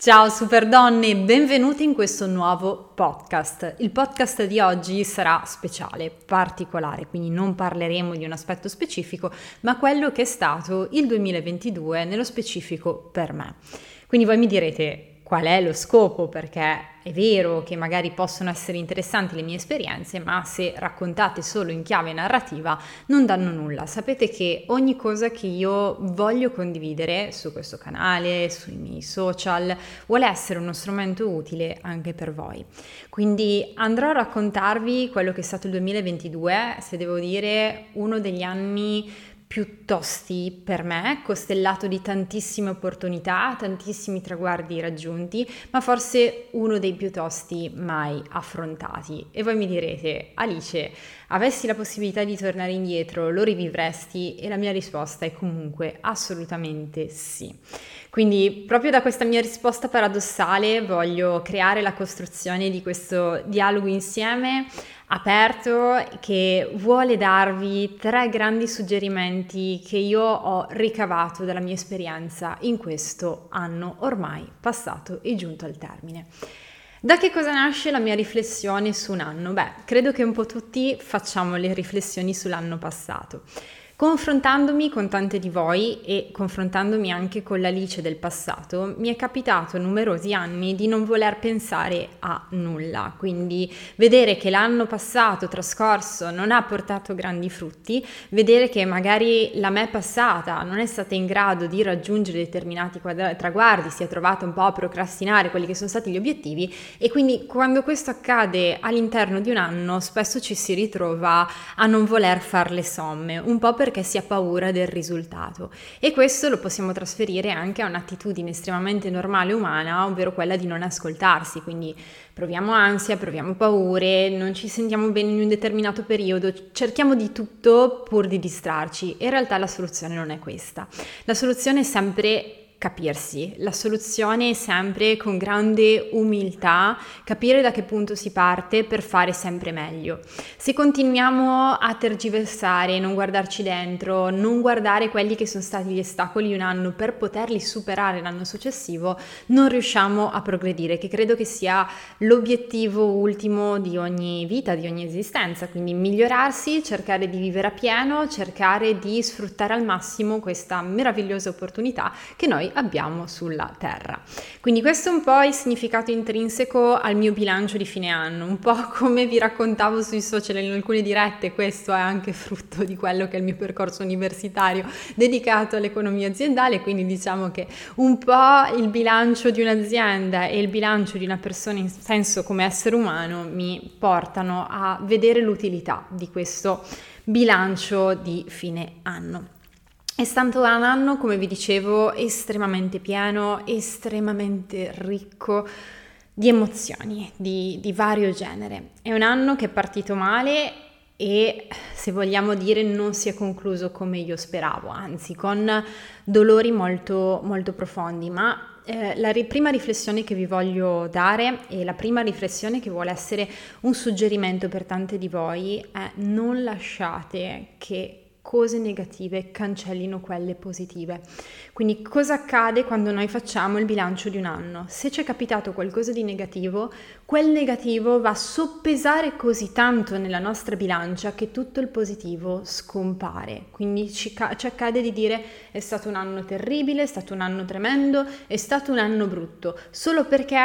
Ciao super donne, benvenute in questo nuovo podcast. Il podcast di oggi sarà speciale, particolare, quindi non parleremo di un aspetto specifico, ma quello che è stato il 2022 nello specifico per me. Quindi voi mi direte, qual è lo scopo, perché è vero che magari possono essere interessanti le mie esperienze, ma se raccontate solo in chiave narrativa non danno nulla. Sapete che ogni cosa che io voglio condividere su questo canale, sui miei social, vuole essere uno strumento utile anche per voi. Quindi andrò a raccontarvi quello che è stato il 2022, se devo dire uno degli anni più tosti per me, costellato di tantissime opportunità, tantissimi traguardi raggiunti, ma forse uno dei più tosti mai affrontati. E voi mi direte, Alice, avessi la possibilità di tornare indietro, lo rivivresti? E la mia risposta è comunque assolutamente sì. Quindi proprio da questa mia risposta paradossale voglio creare la costruzione di questo dialogo insieme aperto che vuole darvi tre grandi suggerimenti che io ho ricavato dalla mia esperienza in questo anno ormai passato e giunto al termine. Da che cosa nasce la mia riflessione su un anno? Beh, credo che un po' tutti facciamo le riflessioni sull'anno passato. Confrontandomi con tante di voi e confrontandomi anche con l'Alice del passato, mi è capitato numerosi anni di non voler pensare a nulla, quindi vedere che l'anno passato trascorso non ha portato grandi frutti, vedere che magari la me passata non è stata in grado di raggiungere determinati quadra- traguardi, si è trovata un po' a procrastinare quelli che sono stati gli obiettivi e quindi quando questo accade all'interno di un anno spesso ci si ritrova a non voler fare le somme, un po' per perché si ha paura del risultato e questo lo possiamo trasferire anche a un'attitudine estremamente normale umana, ovvero quella di non ascoltarsi, quindi proviamo ansia, proviamo paure, non ci sentiamo bene in un determinato periodo, cerchiamo di tutto pur di distrarci in realtà la soluzione non è questa. La soluzione è sempre capirsi. La soluzione è sempre con grande umiltà capire da che punto si parte per fare sempre meglio. Se continuiamo a tergiversare, non guardarci dentro, non guardare quelli che sono stati gli ostacoli un anno per poterli superare l'anno successivo, non riusciamo a progredire, che credo che sia l'obiettivo ultimo di ogni vita, di ogni esistenza, quindi migliorarsi, cercare di vivere a pieno, cercare di sfruttare al massimo questa meravigliosa opportunità che noi abbiamo sulla Terra. Quindi questo è un po' il significato intrinseco al mio bilancio di fine anno, un po' come vi raccontavo sui social in alcune dirette, questo è anche frutto di quello che è il mio percorso universitario dedicato all'economia aziendale, quindi diciamo che un po' il bilancio di un'azienda e il bilancio di una persona in senso come essere umano mi portano a vedere l'utilità di questo bilancio di fine anno. È stato un anno, come vi dicevo, estremamente pieno, estremamente ricco di emozioni di, di, vario genere. È un anno che è partito male e, se vogliamo dire, non si è concluso come io speravo, anzi con dolori molto, molto profondi, ma eh, la ri- prima riflessione che vi voglio dare e la prima riflessione che vuole essere un suggerimento per tante di voi è non lasciate che cose negative cancellino quelle positive. Quindi cosa accade quando noi facciamo il bilancio di un anno? Se ci è capitato qualcosa di negativo, quel negativo va a soppesare così tanto nella nostra bilancia che tutto il positivo scompare. Quindi ci, ci accade di dire è stato un anno terribile, è stato un anno tremendo, è stato un anno brutto, solo perché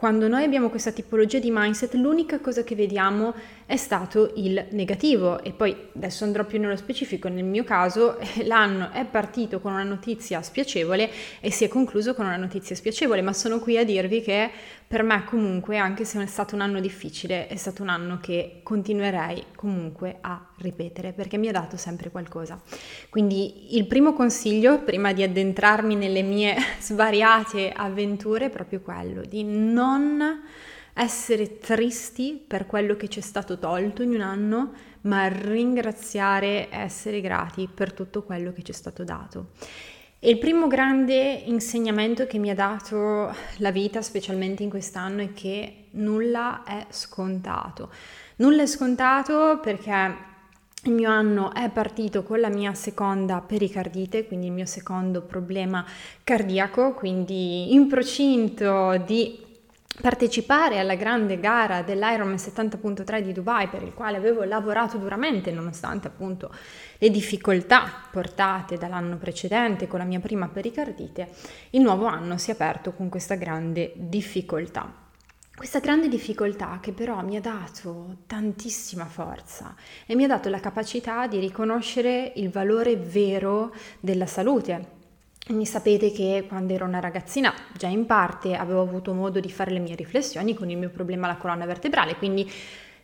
quando noi abbiamo questa tipologia di mindset, l'unica cosa che vediamo è stato il negativo. E poi adesso andrò più nello specifico. Nel mio caso, l'anno è partito con una notizia spiacevole e si è concluso con una notizia spiacevole, ma sono qui a dirvi che per me comunque, anche se è stato un anno difficile, è stato un anno che continuerei comunque a ripetere perché mi ha dato sempre qualcosa. Quindi il primo consiglio, prima di addentrarmi nelle mie svariate avventure, è proprio quello di non essere tristi per quello che ci è stato tolto in un anno, ma ringraziare e essere grati per tutto quello che ci è stato dato. E il primo grande insegnamento che mi ha dato la vita, specialmente in quest'anno, è che nulla è scontato. Nulla è scontato perché il mio anno è partito con la mia seconda pericardite, quindi il mio secondo problema cardiaco, quindi in procinto di partecipare alla grande gara dell'Ironman 70.3 di Dubai per il quale avevo lavorato duramente nonostante appunto le difficoltà portate dall'anno precedente con la mia prima pericardite, il nuovo anno si è aperto con questa grande difficoltà. Questa grande difficoltà che però mi ha dato tantissima forza e mi ha dato la capacità di riconoscere il valore vero della salute, quindi sapete che quando ero una ragazzina, già in parte avevo avuto modo di fare le mie riflessioni con il mio problema alla colonna vertebrale, quindi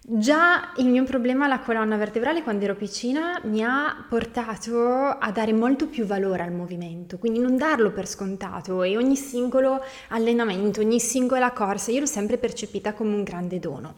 già il mio problema alla colonna vertebrale quando ero piccina mi ha portato a dare molto più valore al movimento, quindi non darlo per scontato. E ogni singolo allenamento, ogni singola corsa, io l'ho sempre percepita come un grande dono.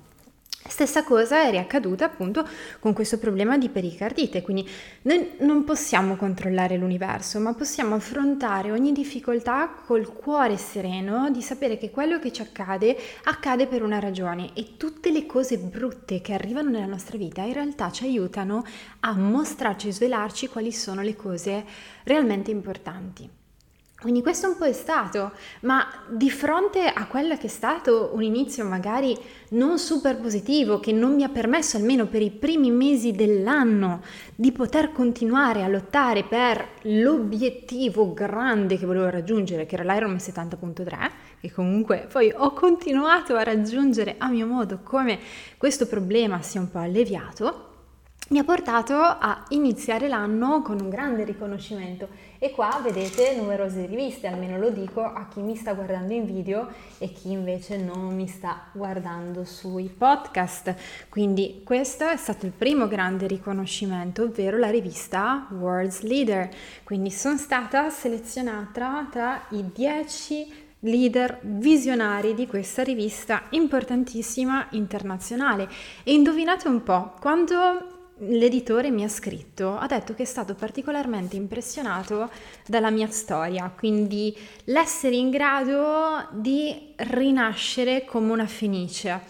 Stessa cosa è riaccaduta appunto con questo problema di pericardite, quindi noi non possiamo controllare l'universo, ma possiamo affrontare ogni difficoltà col cuore sereno di sapere che quello che ci accade accade per una ragione e tutte le cose brutte che arrivano nella nostra vita in realtà ci aiutano a mostrarci e svelarci quali sono le cose realmente importanti. Quindi questo un po' è stato, ma di fronte a quello che è stato un inizio magari non super positivo, che non mi ha permesso almeno per i primi mesi dell'anno di poter continuare a lottare per l'obiettivo grande che volevo raggiungere, che era l'Ironman 70.3, che comunque poi ho continuato a raggiungere a mio modo come questo problema sia un po' alleviato, mi ha portato a iniziare l'anno con un grande riconoscimento e qua vedete numerose riviste, almeno lo dico a chi mi sta guardando in video e chi invece non mi sta guardando sui podcast. Quindi questo è stato il primo grande riconoscimento, ovvero la rivista World's Leader. Quindi sono stata selezionata tra i 10 leader visionari di questa rivista importantissima internazionale. E indovinate un po', quando l'editore mi ha scritto, ha detto che è stato particolarmente impressionato dalla mia storia, quindi l'essere in grado di rinascere come una fenice.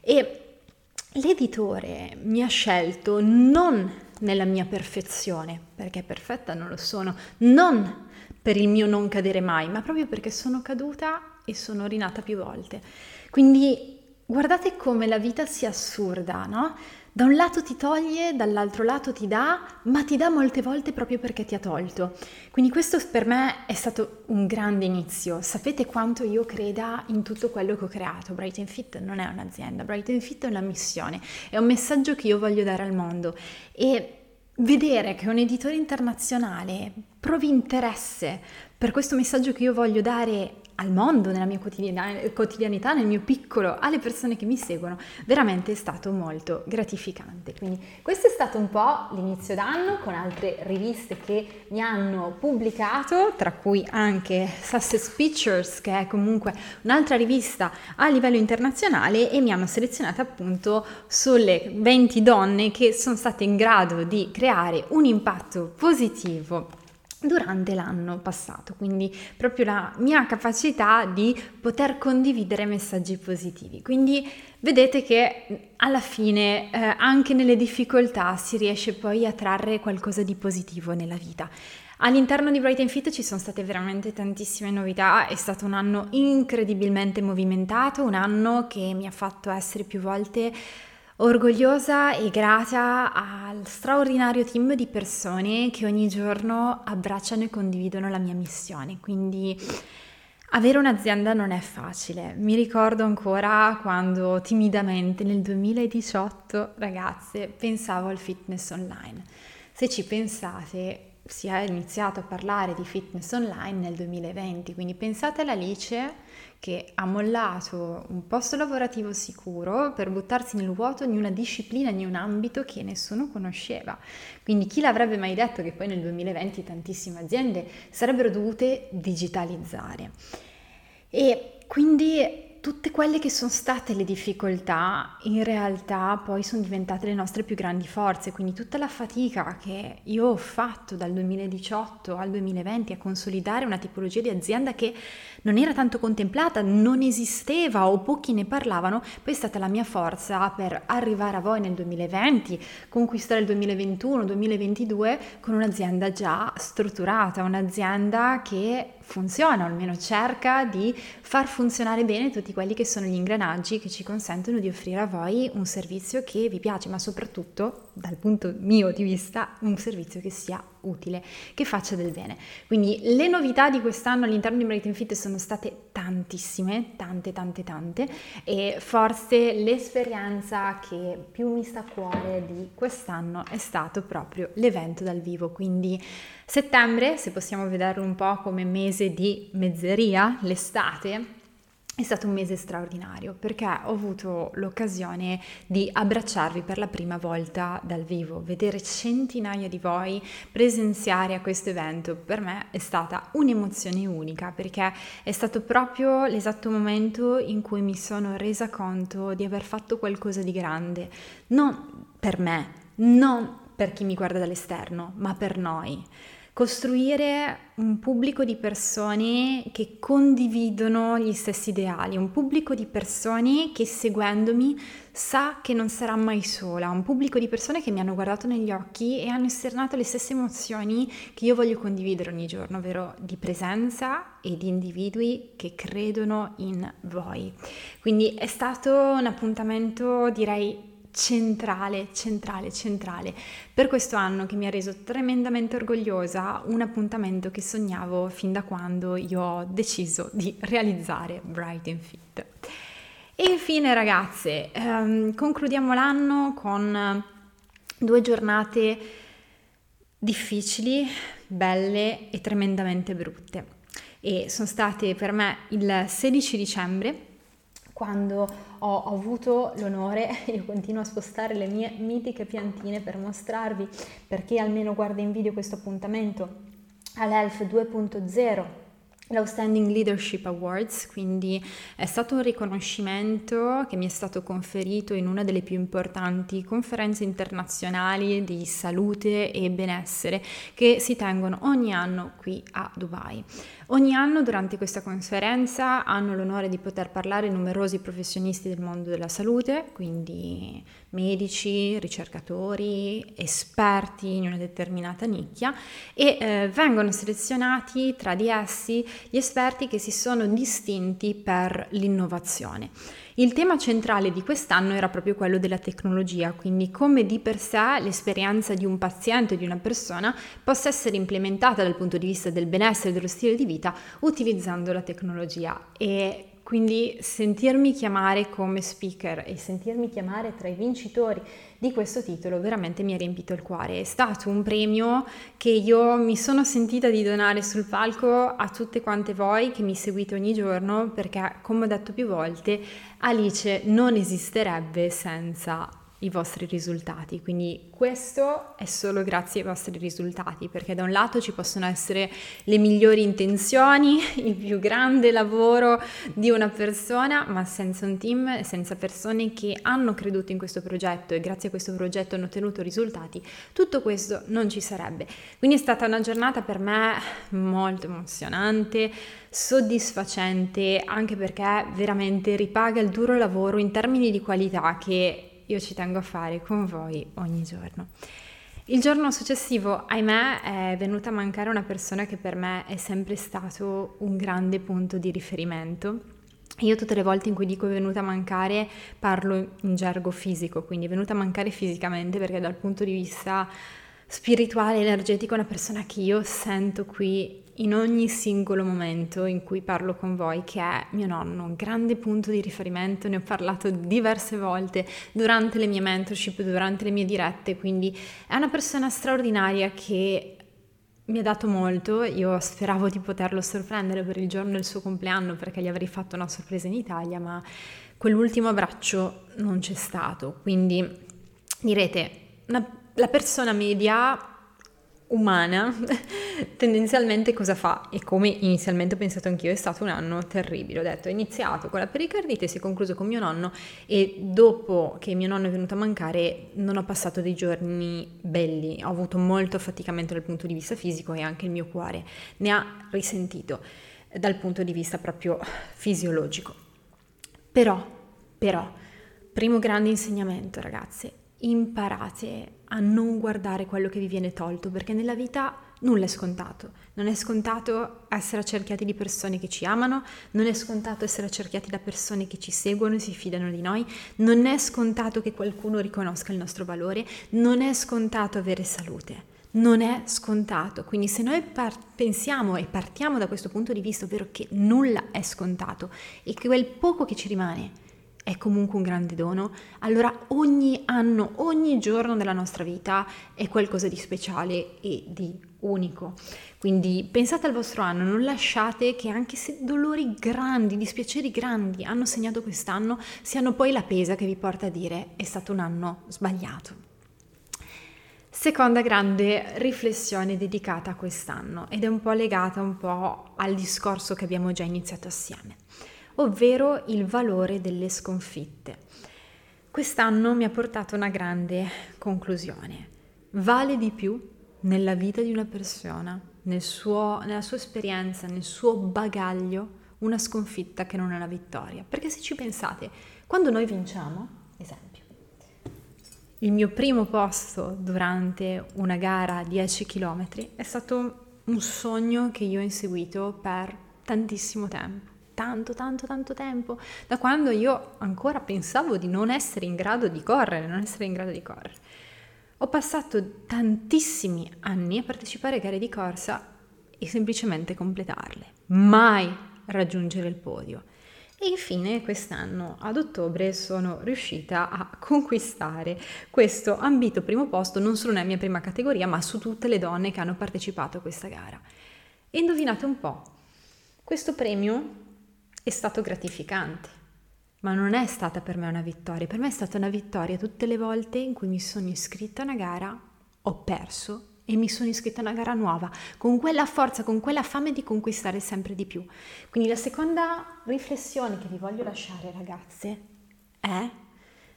E l'editore mi ha scelto non nella mia perfezione, perché perfetta non lo sono, non per il mio non cadere mai, ma proprio perché sono caduta e sono rinata più volte. Quindi guardate come la vita sia assurda, no? Da un lato ti toglie, dall'altro lato ti dà, ma ti dà molte volte proprio perché ti ha tolto. Quindi questo per me è stato un grande inizio. Sapete quanto io creda in tutto quello che ho creato. Bright Fit non è un'azienda, Bright Fit è una missione, è un messaggio che io voglio dare al mondo. E vedere che un editore internazionale provi interesse per questo messaggio che io voglio dare al mondo, nella mia quotidianità, nel mio piccolo, alle persone che mi seguono, veramente è stato molto gratificante. Quindi questo è stato un po' l'inizio d'anno con altre riviste che mi hanno pubblicato, tra cui anche Success Pictures, che è comunque un'altra rivista a livello internazionale e mi hanno selezionata appunto sulle 20 donne che sono state in grado di creare un impatto positivo durante l'anno passato, quindi proprio la mia capacità di poter condividere messaggi positivi. Quindi vedete che alla fine eh, anche nelle difficoltà si riesce poi a trarre qualcosa di positivo nella vita. All'interno di Bright Fit ci sono state veramente tantissime novità, è stato un anno incredibilmente movimentato, un anno che mi ha fatto essere più volte orgogliosa e grata al straordinario team di persone che ogni giorno abbracciano e condividono la mia missione. Quindi avere un'azienda non è facile. Mi ricordo ancora quando timidamente nel 2018, ragazze, pensavo al fitness online. Se ci pensate, si è iniziato a parlare di fitness online nel 2020, quindi pensate all'Alice che ha mollato un posto lavorativo sicuro per buttarsi nel vuoto di una disciplina, di un ambito che nessuno conosceva. Quindi chi l'avrebbe mai detto che poi nel 2020 tantissime aziende sarebbero dovute digitalizzare? E quindi tutte quelle che sono state le difficoltà in realtà poi sono diventate le nostre più grandi forze, quindi tutta la fatica che io ho fatto dal 2018 al 2020 a consolidare una tipologia di azienda che non era tanto contemplata, non esisteva o pochi ne parlavano, poi è stata la mia forza per arrivare a voi nel 2020, conquistare il 2021, 2022 con un'azienda già strutturata, un'azienda che funziona, o almeno cerca di far funzionare bene tutti quelli che sono gli ingranaggi che ci consentono di offrire a voi un servizio che vi piace, ma soprattutto, dal punto mio di vista, un servizio che sia utile, che faccia del bene. Quindi le novità di quest'anno all'interno di Marketing Fit sono state tantissime, tante, tante, tante, e forse l'esperienza che più mi sta a cuore di quest'anno è stato proprio l'evento dal vivo, quindi Settembre, se possiamo vederlo un po' come mese di mezzeria, l'estate, è stato un mese straordinario perché ho avuto l'occasione di abbracciarvi per la prima volta dal vivo, vedere centinaia di voi presenziare a questo evento per me è stata un'emozione unica perché è stato proprio l'esatto momento in cui mi sono resa conto di aver fatto qualcosa di grande, non per me, non per chi mi guarda dall'esterno, ma per noi costruire un pubblico di persone che condividono gli stessi ideali, un pubblico di persone che seguendomi sa che non sarà mai sola, un pubblico di persone che mi hanno guardato negli occhi e hanno esternato le stesse emozioni che io voglio condividere ogni giorno, ovvero di presenza e di individui che credono in voi. Quindi è stato un appuntamento direi centrale, centrale, centrale per questo anno che mi ha reso tremendamente orgogliosa, un appuntamento che sognavo fin da quando io ho deciso di realizzare Bright and Fit. E infine ragazze, ehm, concludiamo l'anno con due giornate difficili, belle e tremendamente brutte. E sono state per me il 16 dicembre quando ho avuto l'onore, io continuo a spostare le mie mitiche piantine per mostrarvi, per chi almeno guarda in video questo appuntamento, all'ELF 2.0 l'Outstanding Leadership Awards, quindi è stato un riconoscimento che mi è stato conferito in una delle più importanti conferenze internazionali di salute e benessere che si tengono ogni anno qui a Dubai. Ogni anno durante questa conferenza hanno l'onore di poter parlare numerosi professionisti del mondo della salute, quindi medici, ricercatori, esperti in una determinata nicchia e eh, vengono selezionati tra di essi gli esperti che si sono distinti per l'innovazione. Il tema centrale di quest'anno era proprio quello della tecnologia, quindi come di per sé l'esperienza di un paziente, di una persona, possa essere implementata dal punto di vista del benessere e dello stile di vita utilizzando la tecnologia. E quindi sentirmi chiamare come speaker e sentirmi chiamare tra i vincitori di questo titolo veramente mi ha riempito il cuore. È stato un premio che io mi sono sentita di donare sul palco a tutte quante voi che mi seguite ogni giorno perché, come ho detto più volte, Alice non esisterebbe senza i vostri risultati. Quindi questo è solo grazie ai vostri risultati, perché da un lato ci possono essere le migliori intenzioni, il più grande lavoro di una persona, ma senza un team, senza persone che hanno creduto in questo progetto e grazie a questo progetto hanno ottenuto risultati, tutto questo non ci sarebbe. Quindi è stata una giornata per me molto emozionante, soddisfacente, anche perché veramente ripaga il duro lavoro in termini di qualità che io ci tengo a fare con voi ogni giorno. Il giorno successivo, ahimè, è venuta a mancare una persona che per me è sempre stato un grande punto di riferimento. Io tutte le volte in cui dico è venuta a mancare parlo in gergo fisico, quindi è venuta a mancare fisicamente perché dal punto di vista spirituale, energetico, è una persona che io sento qui in ogni singolo momento in cui parlo con voi, che è mio nonno, un grande punto di riferimento, ne ho parlato diverse volte durante le mie mentorship, durante le mie dirette, quindi è una persona straordinaria che mi ha dato molto, io speravo di poterlo sorprendere per il giorno del suo compleanno perché gli avrei fatto una sorpresa in Italia, ma quell'ultimo abbraccio non c'è stato, quindi direte, una, la persona media umana tendenzialmente cosa fa? E come inizialmente ho pensato anch'io è stato un anno terribile. Ho detto ho iniziato con la pericardite si è concluso con mio nonno e dopo che mio nonno è venuto a mancare non ho passato dei giorni belli. Ho avuto molto affaticamento dal punto di vista fisico e anche il mio cuore. Ne ha risentito dal punto di vista proprio fisiologico. Però però primo grande insegnamento ragazze imparate a non guardare quello che vi viene tolto, perché nella vita nulla è scontato. Non è scontato essere accerchiati di persone che ci amano, non è scontato essere accerchiati da persone che ci seguono e si fidano di noi, non è scontato che qualcuno riconosca il nostro valore, non è scontato avere salute. Non è scontato, quindi se noi par- pensiamo e partiamo da questo punto di vista, ovvero che nulla è scontato e che quel poco che ci rimane è comunque un grande dono, allora ogni anno, ogni giorno della nostra vita è qualcosa di speciale e di unico. Quindi pensate al vostro anno, non lasciate che anche se dolori grandi, dispiaceri grandi hanno segnato quest'anno, siano poi la pesa che vi porta a dire è stato un anno sbagliato. Seconda grande riflessione dedicata a quest'anno ed è un po' legata un po' al discorso che abbiamo già iniziato assieme ovvero il valore delle sconfitte. Quest'anno mi ha portato a una grande conclusione. Vale di più nella vita di una persona, nel suo, nella sua esperienza, nel suo bagaglio, una sconfitta che non una vittoria. Perché se ci pensate, quando noi vinciamo, esempio, il mio primo posto durante una gara a 10 km è stato un sogno che io ho inseguito per tantissimo tempo tanto, tanto, tanto tempo, da quando io ancora pensavo di non essere in grado di correre, non essere in grado di correre. Ho passato tantissimi anni a partecipare a gare di corsa e semplicemente completarle, mai raggiungere il podio. E infine quest'anno ad ottobre sono riuscita a conquistare questo ambito primo posto non solo nella mia prima categoria, ma su tutte le donne che hanno partecipato a questa gara. E indovinate un po', questo premio è stato gratificante, ma non è stata per me una vittoria, per me è stata una vittoria tutte le volte in cui mi sono iscritta a una gara, ho perso e mi sono iscritta a una gara nuova, con quella forza, con quella fame di conquistare sempre di più. Quindi la seconda riflessione che vi voglio lasciare ragazze è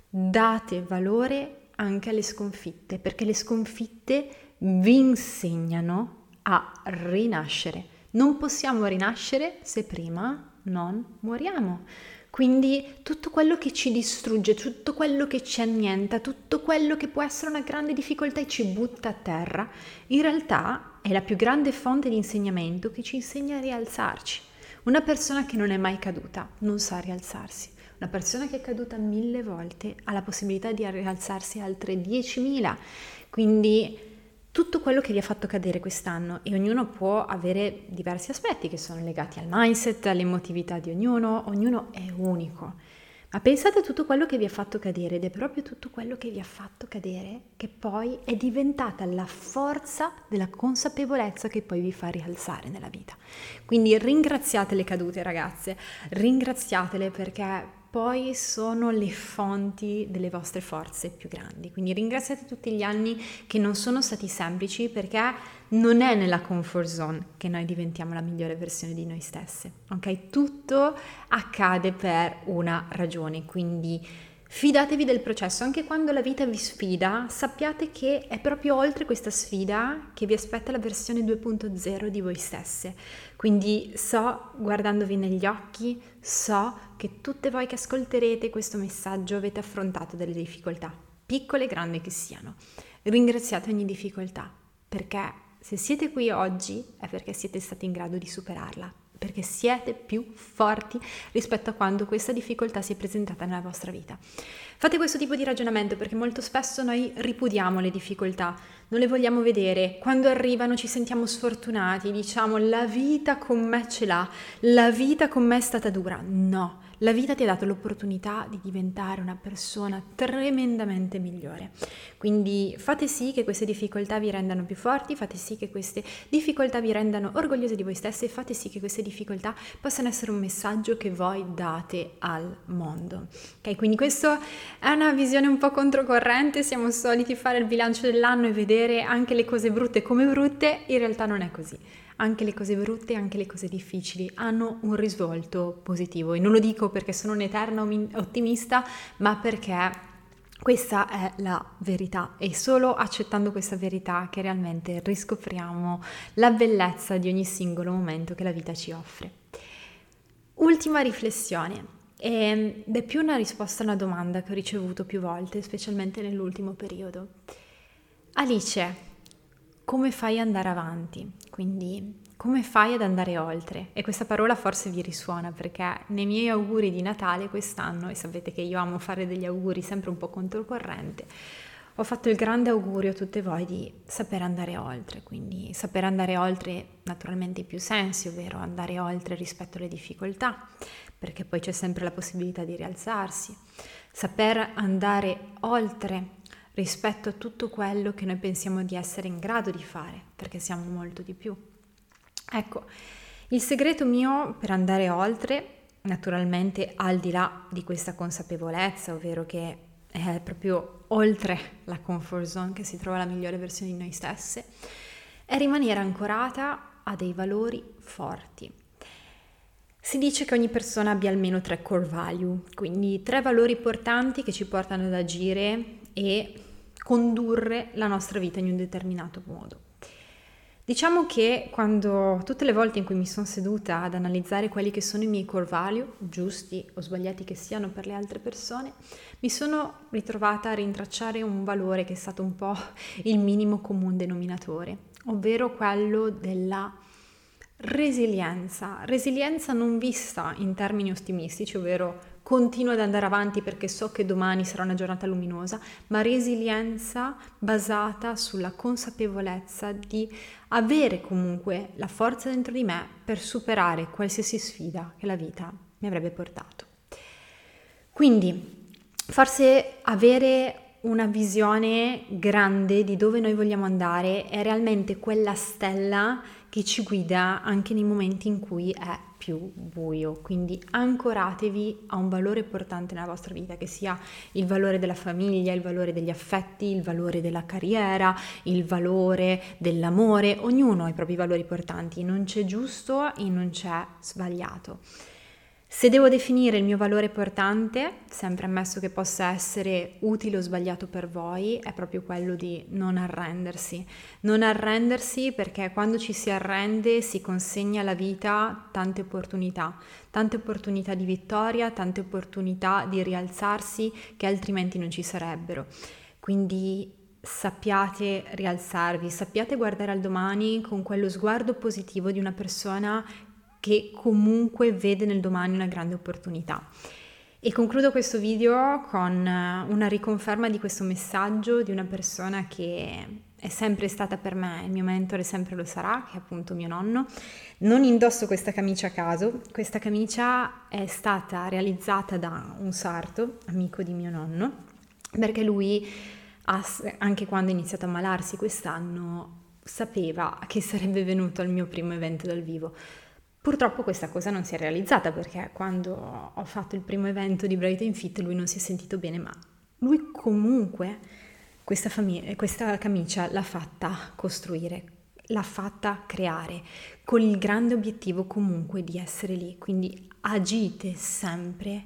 date valore anche alle sconfitte, perché le sconfitte vi insegnano a rinascere. Non possiamo rinascere se prima non moriamo. Quindi tutto quello che ci distrugge, tutto quello che ci annienta, tutto quello che può essere una grande difficoltà e ci butta a terra, in realtà è la più grande fonte di insegnamento che ci insegna a rialzarci. Una persona che non è mai caduta non sa rialzarsi. Una persona che è caduta mille volte ha la possibilità di rialzarsi altre diecimila. Quindi tutto quello che vi ha fatto cadere quest'anno e ognuno può avere diversi aspetti che sono legati al mindset, all'emotività di ognuno, ognuno è unico. Ma pensate a tutto quello che vi ha fatto cadere ed è proprio tutto quello che vi ha fatto cadere che poi è diventata la forza della consapevolezza che poi vi fa rialzare nella vita. Quindi ringraziate le cadute ragazze, ringraziatele perché poi sono le fonti delle vostre forze più grandi. Quindi ringraziate tutti gli anni che non sono stati semplici perché non è nella comfort zone che noi diventiamo la migliore versione di noi stesse. Ok? Tutto accade per una ragione, quindi Fidatevi del processo, anche quando la vita vi sfida, sappiate che è proprio oltre questa sfida che vi aspetta la versione 2.0 di voi stesse. Quindi so, guardandovi negli occhi, so che tutte voi che ascolterete questo messaggio avete affrontato delle difficoltà, piccole e grandi che siano. Ringraziate ogni difficoltà, perché se siete qui oggi è perché siete stati in grado di superarla perché siete più forti rispetto a quando questa difficoltà si è presentata nella vostra vita. Fate questo tipo di ragionamento perché molto spesso noi ripudiamo le difficoltà, non le vogliamo vedere, quando arrivano ci sentiamo sfortunati, diciamo la vita con me ce l'ha, la vita con me è stata dura. No, la vita ti ha dato l'opportunità di diventare una persona tremendamente migliore. Quindi fate sì che queste difficoltà vi rendano più forti, fate sì che queste difficoltà vi rendano orgogliosi di voi stessi e fate sì che queste difficoltà possano essere un messaggio che voi date al mondo. Ok, quindi questa è una visione un po' controcorrente, siamo soliti fare il bilancio dell'anno e vedere anche le cose brutte come brutte, in realtà non è così anche le cose brutte, anche le cose difficili hanno un risvolto positivo e non lo dico perché sono un'eterna ottimista, ma perché questa è la verità e solo accettando questa verità che realmente riscopriamo la bellezza di ogni singolo momento che la vita ci offre. Ultima riflessione ed è più una risposta a una domanda che ho ricevuto più volte, specialmente nell'ultimo periodo. Alice, come fai ad andare avanti? Quindi come fai ad andare oltre? E questa parola forse vi risuona perché nei miei auguri di Natale quest'anno, e sapete che io amo fare degli auguri sempre un po' controcorrente, ho fatto il grande augurio a tutte voi di saper andare oltre, quindi saper andare oltre naturalmente in più sensi, ovvero andare oltre rispetto alle difficoltà, perché poi c'è sempre la possibilità di rialzarsi, saper andare oltre rispetto a tutto quello che noi pensiamo di essere in grado di fare, perché siamo molto di più. Ecco, il segreto mio per andare oltre, naturalmente al di là di questa consapevolezza, ovvero che è proprio oltre la comfort zone che si trova la migliore versione di noi stesse, è rimanere ancorata a dei valori forti. Si dice che ogni persona abbia almeno tre core value, quindi tre valori portanti che ci portano ad agire e condurre la nostra vita in un determinato modo. Diciamo che quando tutte le volte in cui mi sono seduta ad analizzare quelli che sono i miei core value, giusti o sbagliati che siano per le altre persone, mi sono ritrovata a rintracciare un valore che è stato un po' il minimo comune denominatore, ovvero quello della resilienza. Resilienza non vista in termini ottimistici, ovvero continuo ad andare avanti perché so che domani sarà una giornata luminosa, ma resilienza basata sulla consapevolezza di avere comunque la forza dentro di me per superare qualsiasi sfida che la vita mi avrebbe portato. Quindi, forse avere una visione grande di dove noi vogliamo andare è realmente quella stella che ci guida anche nei momenti in cui è più buio. Quindi ancoratevi a un valore importante nella vostra vita, che sia il valore della famiglia, il valore degli affetti, il valore della carriera, il valore dell'amore. Ognuno ha i propri valori portanti, non c'è giusto e non c'è sbagliato. Se devo definire il mio valore portante, sempre ammesso che possa essere utile o sbagliato per voi, è proprio quello di non arrendersi. Non arrendersi perché quando ci si arrende si consegna alla vita tante opportunità, tante opportunità di vittoria, tante opportunità di rialzarsi che altrimenti non ci sarebbero. Quindi sappiate rialzarvi, sappiate guardare al domani con quello sguardo positivo di una persona che comunque vede nel domani una grande opportunità. E concludo questo video con eh, una riconferma di questo messaggio di una persona che è sempre stata per me il mio mentore, sempre lo sarà, che è appunto mio nonno. Non indosso questa camicia a caso, questa camicia è stata realizzata da un sarto, amico di mio nonno, perché lui, anche quando ha iniziato a ammalarsi quest'anno, sapeva che sarebbe venuto al mio primo evento dal vivo Purtroppo questa cosa non si è realizzata perché quando ho fatto il primo evento di Bright and Fit lui non si è sentito bene, ma lui comunque questa, famiglia, questa camicia l'ha fatta costruire, l'ha fatta creare con il grande obiettivo comunque di essere lì. Quindi agite sempre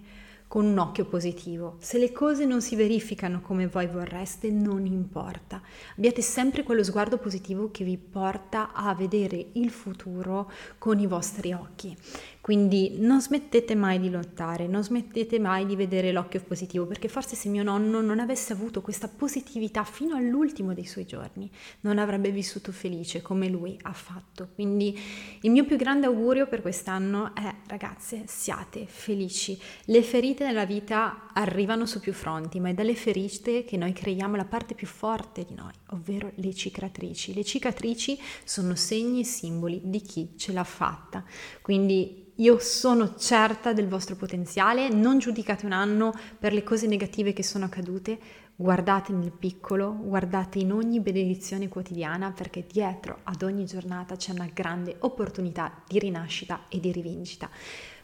con un occhio positivo. Se le cose non si verificano come voi vorreste, non importa. Abbiate sempre quello sguardo positivo che vi porta a vedere il futuro con i vostri occhi. Quindi non smettete mai di lottare, non smettete mai di vedere l'occhio positivo, perché forse se mio nonno non avesse avuto questa positività fino all'ultimo dei suoi giorni, non avrebbe vissuto felice come lui ha fatto. Quindi il mio più grande augurio per quest'anno è, ragazze, siate felici. Le ferite nella vita arrivano su più fronti, ma è dalle ferite che noi creiamo la parte più forte di noi, ovvero le cicatrici. Le cicatrici sono segni e simboli di chi ce l'ha fatta. Quindi io sono certa del vostro potenziale, non giudicate un anno per le cose negative che sono accadute, guardate nel piccolo, guardate in ogni benedizione quotidiana perché dietro ad ogni giornata c'è una grande opportunità di rinascita e di rivincita.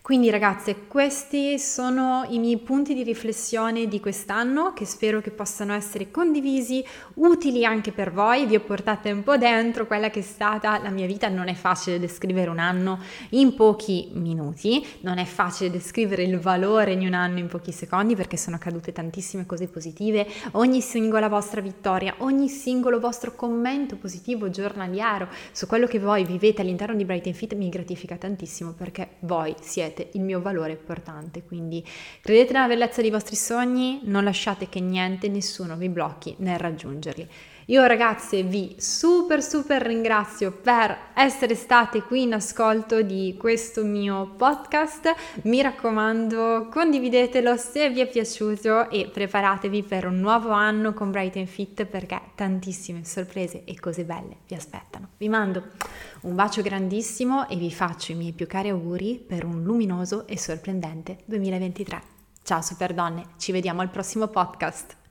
Quindi ragazze, questi sono i miei punti di riflessione di quest'anno che spero che possano essere condivisi, utili anche per voi, vi ho portate un po' dentro quella che è stata la mia vita, non è facile descrivere un anno in pochi minuti, non è facile descrivere il valore di un anno in pochi secondi perché sono accadute tantissime cose positive, ogni singola vostra vittoria, ogni singolo vostro commento positivo giornaliero su quello che voi vivete all'interno di Bright Fit mi gratifica tantissimo perché voi siete siete il mio valore portante. Quindi credete nella bellezza dei vostri sogni, non lasciate che niente, nessuno vi blocchi nel raggiungerli. Io ragazze vi super super ringrazio per essere state qui in ascolto di questo mio podcast. Mi raccomando, condividetelo se vi è piaciuto e preparatevi per un nuovo anno con Bright Fit perché tantissime sorprese e cose belle vi aspettano. Vi mando un bacio grandissimo e vi faccio i miei più cari auguri per un luminoso e sorprendente 2023. Ciao super donne, ci vediamo al prossimo podcast.